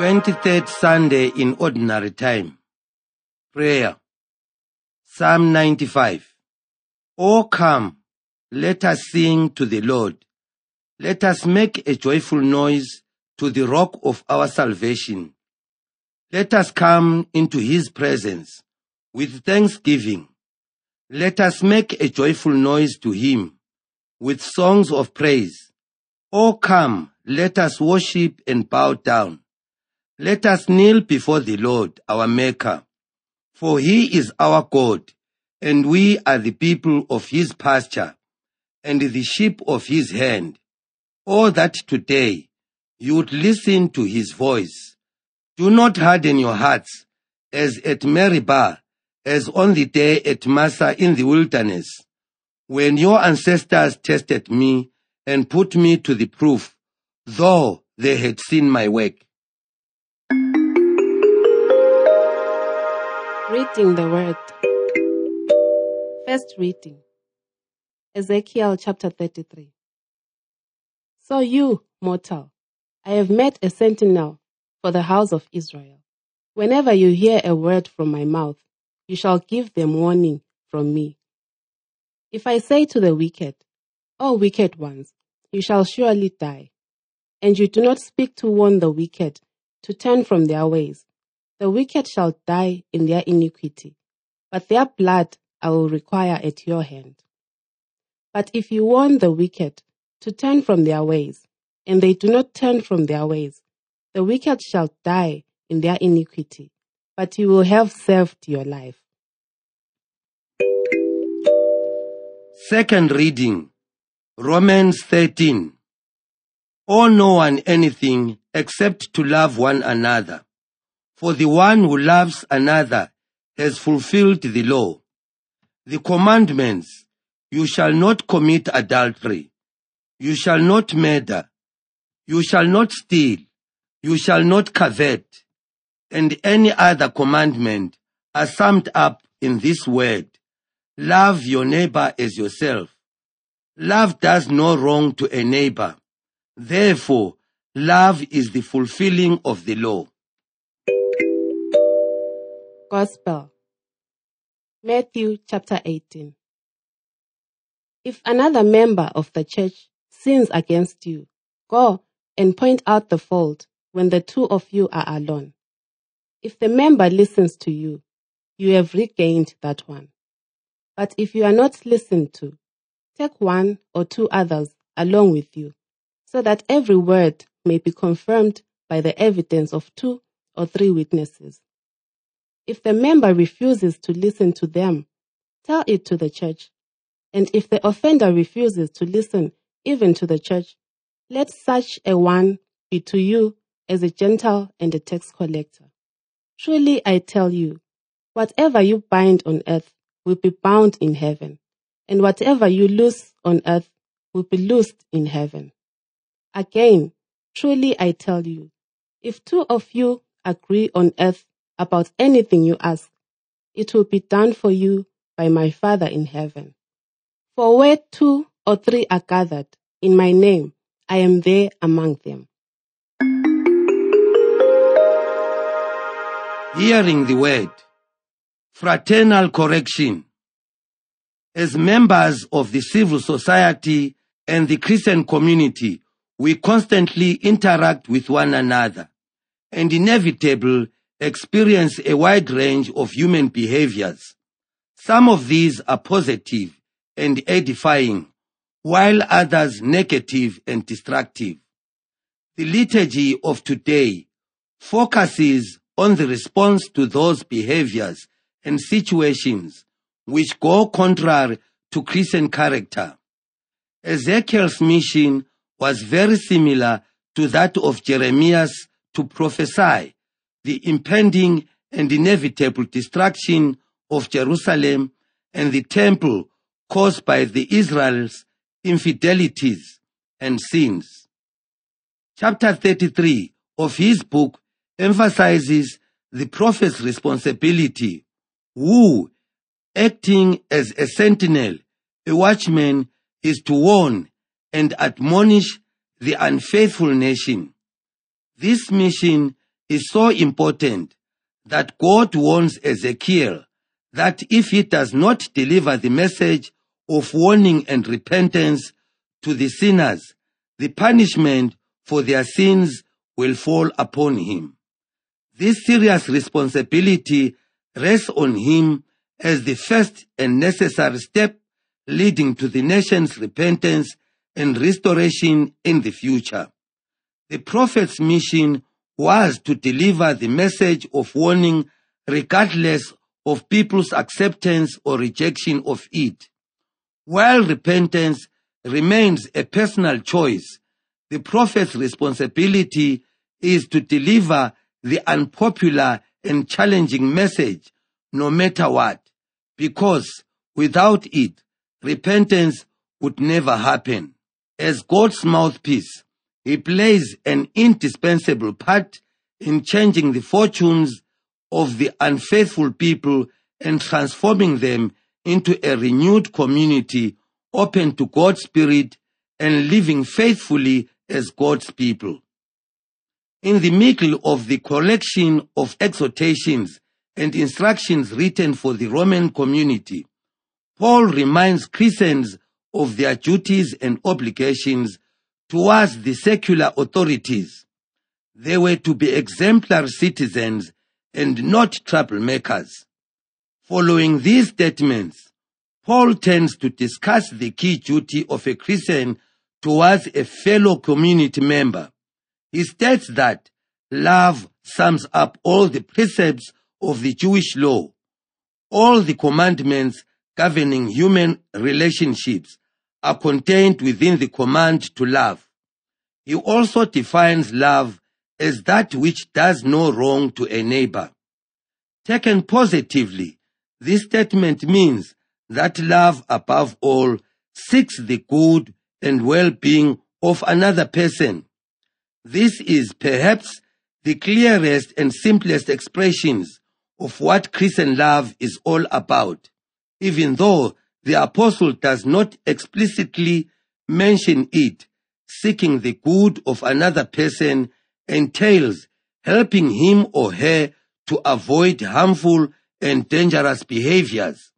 23rd Sunday in Ordinary Time. Prayer. Psalm 95. O come, let us sing to the Lord. Let us make a joyful noise to the rock of our salvation. Let us come into his presence with thanksgiving. Let us make a joyful noise to him with songs of praise. O come, let us worship and bow down. Let us kneel before the Lord, our Maker. For he is our God, and we are the people of his pasture, and the sheep of his hand. Oh, that today you would listen to his voice. Do not harden your hearts, as at Meribah, as on the day at Massah in the wilderness, when your ancestors tested me and put me to the proof, though they had seen my work. Reading the Word. First reading. Ezekiel chapter 33. So you, mortal, I have met a sentinel for the house of Israel. Whenever you hear a word from my mouth, you shall give them warning from me. If I say to the wicked, O wicked ones, you shall surely die, and you do not speak to warn the wicked to turn from their ways, the wicked shall die in their iniquity, but their blood I will require at your hand. But if you warn the wicked to turn from their ways, and they do not turn from their ways, the wicked shall die in their iniquity, but you will have saved your life. Second reading. Romans 13. Owe no one anything except to love one another. For the one who loves another has fulfilled the law. The commandments, you shall not commit adultery, you shall not murder, you shall not steal, you shall not covet, and any other commandment are summed up in this word, love your neighbor as yourself. Love does no wrong to a neighbor. Therefore, love is the fulfilling of the law. Gospel. Matthew chapter 18. If another member of the church sins against you, go and point out the fault when the two of you are alone. If the member listens to you, you have regained that one. But if you are not listened to, take one or two others along with you, so that every word may be confirmed by the evidence of two or three witnesses. If the member refuses to listen to them, tell it to the church. And if the offender refuses to listen even to the church, let such a one be to you as a Gentile and a tax collector. Truly I tell you, whatever you bind on earth will be bound in heaven, and whatever you loose on earth will be loosed in heaven. Again, truly I tell you, if two of you agree on earth about anything you ask, it will be done for you by my Father in heaven. For where two or three are gathered in my name, I am there among them. Hearing the word. Fraternal correction. As members of the civil society and the Christian community, we constantly interact with one another and inevitable experience a wide range of human behaviors. Some of these are positive and edifying, while others negative and destructive. The liturgy of today focuses on the response to those behaviors and situations which go contrary to Christian character. Ezekiel's mission was very similar to that of Jeremiah's to prophesy the impending and inevitable destruction of Jerusalem and the temple caused by the Israel's infidelities and sins. Chapter 33 of his book emphasizes the prophet's responsibility who, acting as a sentinel, a watchman, is to warn and admonish the unfaithful nation. This mission is so important that God warns Ezekiel that if he does not deliver the message of warning and repentance to the sinners, the punishment for their sins will fall upon him. This serious responsibility rests on him as the first and necessary step leading to the nation's repentance and restoration in the future. The prophet's mission was to deliver the message of warning regardless of people's acceptance or rejection of it. While repentance remains a personal choice, the prophet's responsibility is to deliver the unpopular and challenging message no matter what, because without it, repentance would never happen. As God's mouthpiece, he plays an indispensable part in changing the fortunes of the unfaithful people and transforming them into a renewed community open to God's Spirit and living faithfully as God's people. In the middle of the collection of exhortations and instructions written for the Roman community, Paul reminds Christians of their duties and obligations towards the secular authorities. They were to be exemplary citizens and not troublemakers. Following these statements, Paul tends to discuss the key duty of a Christian towards a fellow community member. He states that love sums up all the precepts of the Jewish law, all the commandments governing human relationships are contained within the command to love. He also defines love as that which does no wrong to a neighbor. Taken positively, this statement means that love above all seeks the good and well-being of another person. This is perhaps the clearest and simplest expressions of what Christian love is all about, even though the apostle does not explicitly mention it. Seeking the good of another person entails helping him or her to avoid harmful and dangerous behaviors.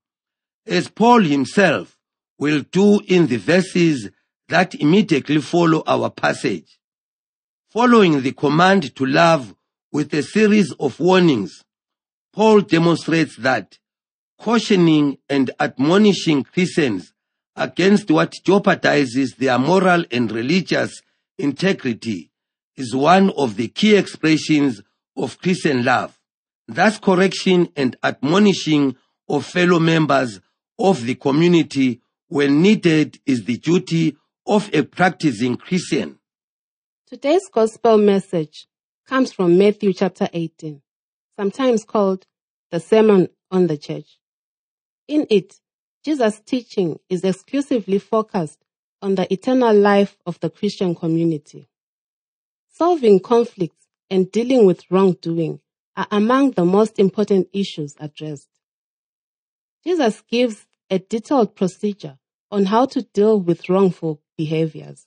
As Paul himself will do in the verses that immediately follow our passage. Following the command to love with a series of warnings, Paul demonstrates that cautioning and admonishing Christians against what jeopardizes their moral and religious integrity is one of the key expressions of Christian love. Thus correction and admonishing of fellow members of the community when needed is the duty of a practicing Christian. Today's gospel message comes from Matthew chapter 18, sometimes called the Sermon on the Church. In it, Jesus' teaching is exclusively focused on the eternal life of the Christian community. Solving conflicts and dealing with wrongdoing are among the most important issues addressed. Jesus gives a detailed procedure on how to deal with wrongful behaviors.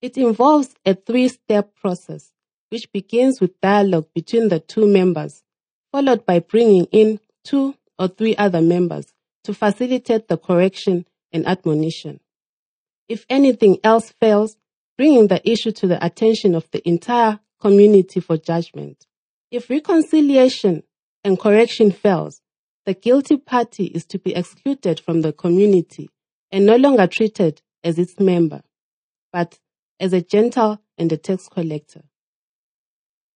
It involves a three-step process which begins with dialogue between the two members, followed by bringing in two or three other members to facilitate the correction and admonition. If anything else fails, bringing the issue to the attention of the entire community for judgment. If reconciliation and correction fails, the guilty party is to be excluded from the community and no longer treated as its member, but as a Gentile and a tax collector.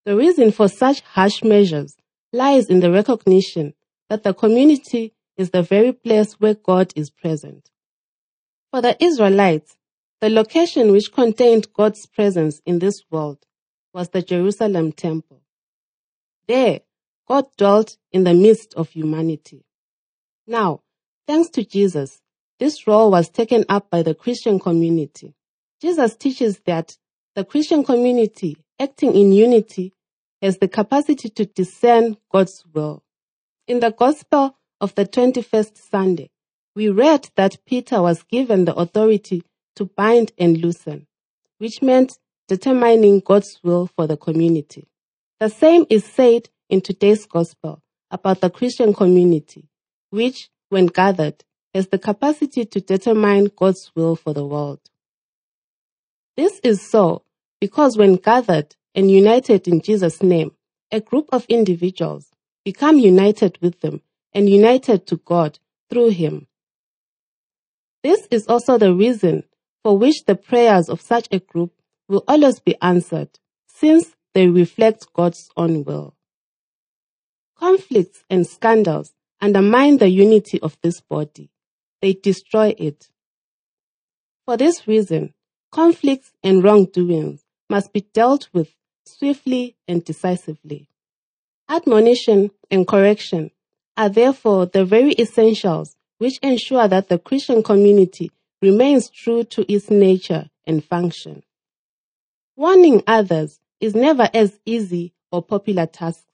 The reason for such harsh measures lies in the recognition that the community is the very place where God is present. For the Israelites, the location which contained God's presence in this world was the Jerusalem temple. There, God dwelt in the midst of humanity. Now, thanks to Jesus, this role was taken up by the Christian community. Jesus teaches that the Christian community, acting in unity, has the capacity to discern God's will. In the Gospel of the 21st Sunday, we read that Peter was given the authority to bind and loosen, which meant determining God's will for the community. The same is said in today's gospel about the Christian community, which, when gathered, has the capacity to determine God's will for the world. This is so because when gathered and united in Jesus' name, a group of individuals become united with them and united to God through Him. This is also the reason for which the prayers of such a group will always be answered, since they reflect God's own will. Conflicts and scandals undermine the unity of this body. They destroy it. For this reason, conflicts and wrongdoings must be dealt with swiftly and decisively. Admonition and correction are therefore the very essentials which ensure that the Christian community remains true to its nature and function. Warning others is never as easy or popular task.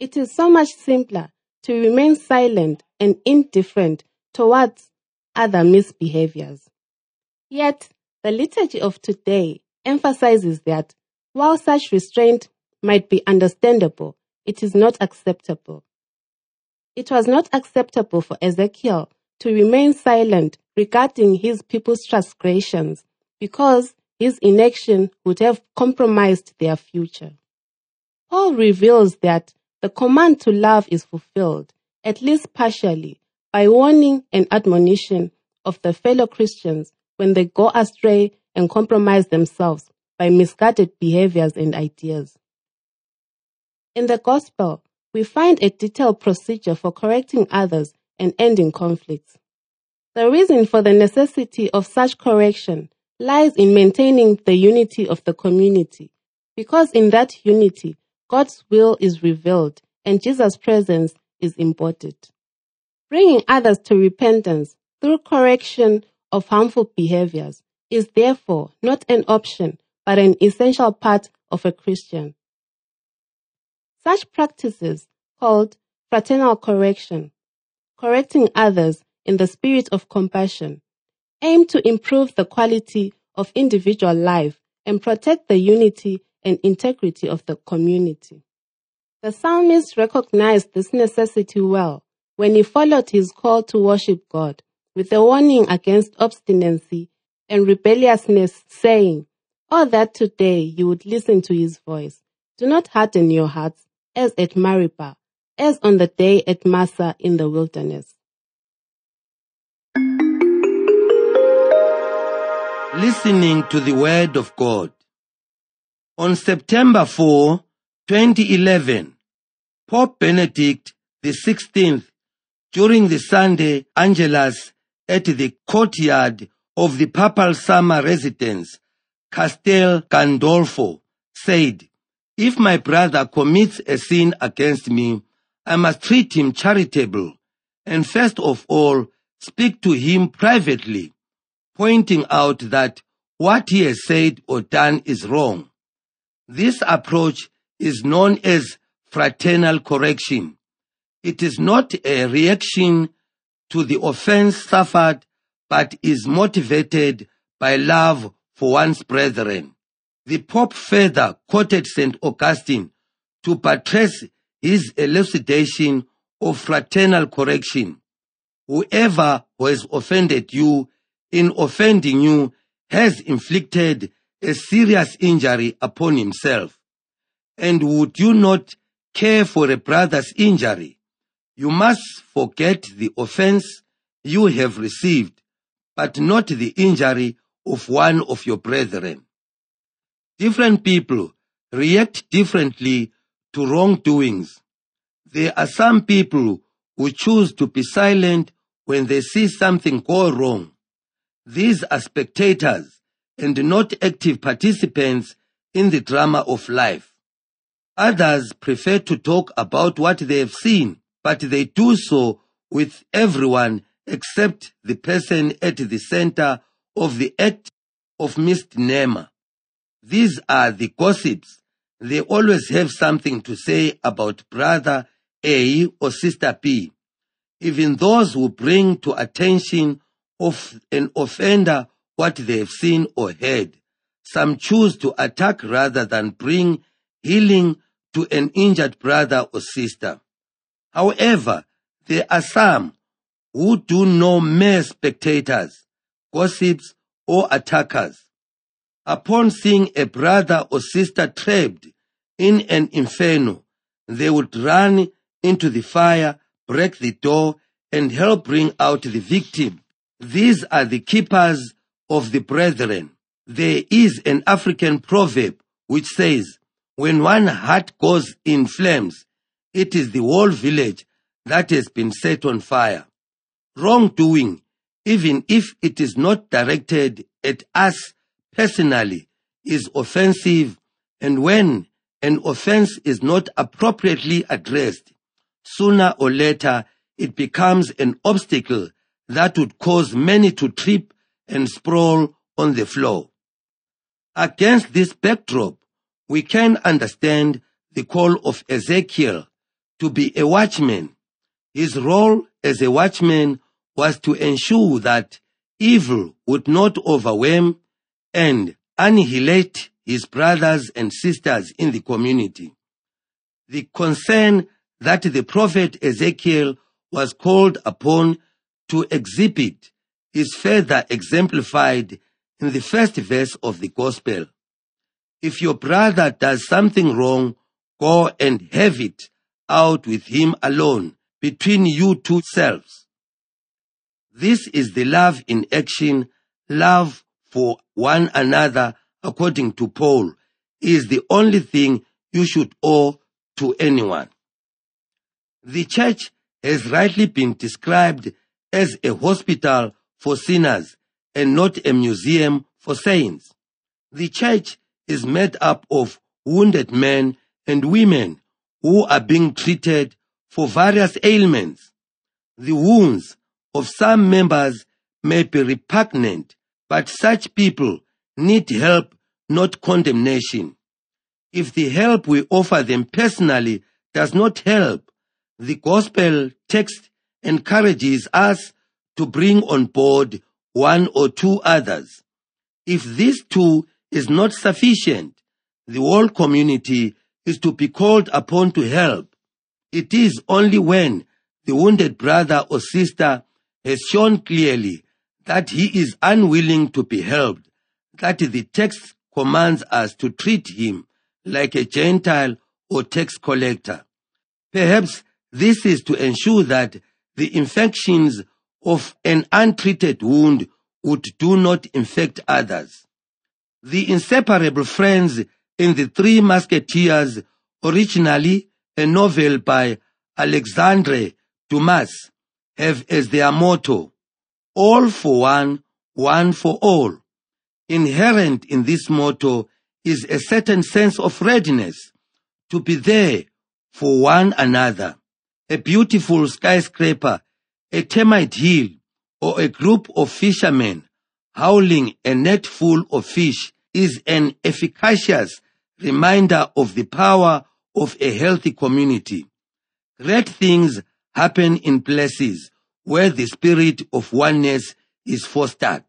It is so much simpler to remain silent and indifferent towards other misbehaviors. Yet, the liturgy of today emphasizes that while such restraint might be understandable, it is not acceptable. It was not acceptable for Ezekiel to remain silent regarding his people's transgressions because his inaction would have compromised their future. Paul reveals that the command to love is fulfilled, at least partially, by warning and admonition of the fellow Christians when they go astray and compromise themselves by misguided behaviors and ideas. In the Gospel, we find a detailed procedure for correcting others and ending conflicts. The reason for the necessity of such correction lies in maintaining the unity of the community, because in that unity, God's will is revealed and Jesus' presence is embodied. Bringing others to repentance through correction of harmful behaviors is therefore not an option, but an essential part of a Christian. Such practices, called fraternal correction, correcting others in the spirit of compassion, aim to improve the quality of individual life and protect the unity and integrity of the community. The psalmist recognized this necessity well when he followed his call to worship God with a warning against obstinacy and rebelliousness, saying, Oh, that today you would listen to his voice. Do not harden your hearts as at Meribah, as on the day at Massah in the wilderness. Listening to the Word of God. On September 4, 2011, Pope Benedict XVI, during the Sunday Angelus at the courtyard of the papal summer residence, Castel Gandolfo, said, If my brother commits a sin against me, I must treat him charitable, and first of all, speak to him privately, pointing out that what he has said or done is wrong. This approach is known as fraternal correction. It is not a reaction to the offense suffered, but is motivated by love for one's brethren. The Pope further quoted St. Augustine to buttress his elucidation of fraternal correction. Whoever has offended you in offending you has inflicted a serious injury upon himself. And would you not care for a brother's injury? You must forget the offense you have received, but not the injury of one of your brethren. Different people react differently to wrongdoings. There are some people who choose to be silent when they see something go wrong. These are spectators and not active participants in the drama of life. Others prefer to talk about what they have seen, but they do so with everyone except the person at the center of the act of misnomer. These are the gossips. They always have something to say about brother A or sister B. Even those who bring to attention of an offender what they have seen or heard. Some choose to attack rather than bring healing to an injured brother or sister. However, there are some who do no mere spectators, gossips, or attackers. Upon seeing a brother or sister trapped in an inferno, they would run into the fire, break the door, and help bring out the victim. These are the keepers of the brethren. There is an African proverb which says, when one heart goes in flames, it is the whole village that has been set on fire. Wrongdoing, even if it is not directed at us personally, is offensive, and when an offense is not appropriately addressed, sooner or later it becomes an obstacle that would cause many to trip and sprawl on the floor. Against this backdrop, we can understand the call of Ezekiel to be a watchman. His role as a watchman was to ensure that evil would not overwhelm and annihilate his brothers and sisters in the community. The concern that the prophet Ezekiel was called upon to exhibit is further exemplified in the first verse of the gospel. If your brother does something wrong, go and have it out with him alone between you two selves. This is the love in action, love for one another according to Paul is the only thing you should owe to anyone. The church has rightly been described as a hospital for sinners and not a museum for saints. The church is made up of wounded men and women who are being treated for various ailments. The wounds of some members may be repugnant, but such people need help, not condemnation. If the help we offer them personally does not help, the gospel text encourages us to bring on board one or two others. If this too is not sufficient, the whole community is to be called upon to help. It is only when the wounded brother or sister has shown clearly that he is unwilling to be helped that the text commands us to treat him like a Gentile or tax collector. Perhaps this is to ensure that the infections of an untreated wound would do not infect others. The inseparable friends in the Three Musketeers, originally a novel by Alexandre Dumas, have as their motto, all for one, one for all. Inherent in this motto is a certain sense of readiness to be there for one another. A beautiful skyscraper, a termite hill, or a group of fishermen howling a net full of fish is an efficacious reminder of the power of a healthy community. Great things happen in places where the spirit of oneness is fostered.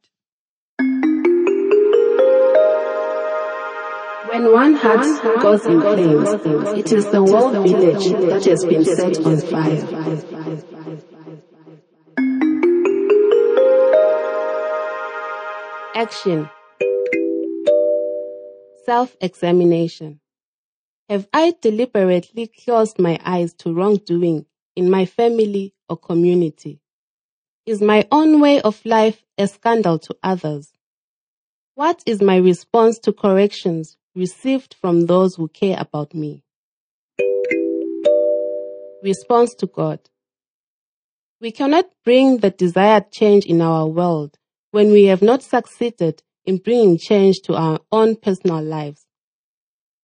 When one heart goes in flames, it is the whole village that has been set on fire. Action Self examination. Have I deliberately closed my eyes to wrongdoing in my family or community? Is my own way of life a scandal to others? What is my response to corrections received from those who care about me? Response to God. We cannot bring the desired change in our world when we have not succeeded in bringing change to our own personal lives.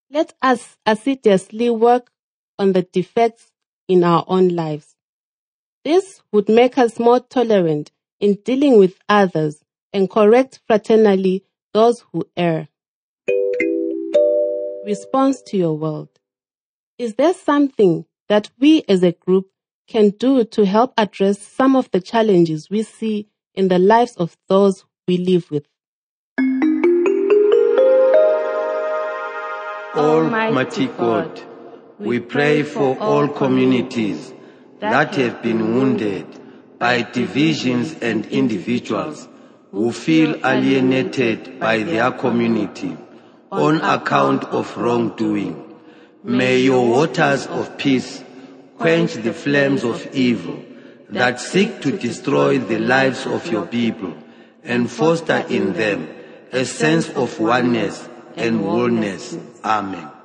Let us assiduously work on the defects in our own lives. This would make us more tolerant in dealing with others and correct fraternally those who err. Response to your world. Is there something that we as a group can do to help address some of the challenges we see in the lives of those we live with? Almighty God, We pray for all communities that have been wounded by divisions and individuals who feel alienated by their community on account of wrongdoing. May your waters of peace quench the flames of evil that seek to destroy the lives of your people and foster in them a sense of oneness and wholeness. Amen.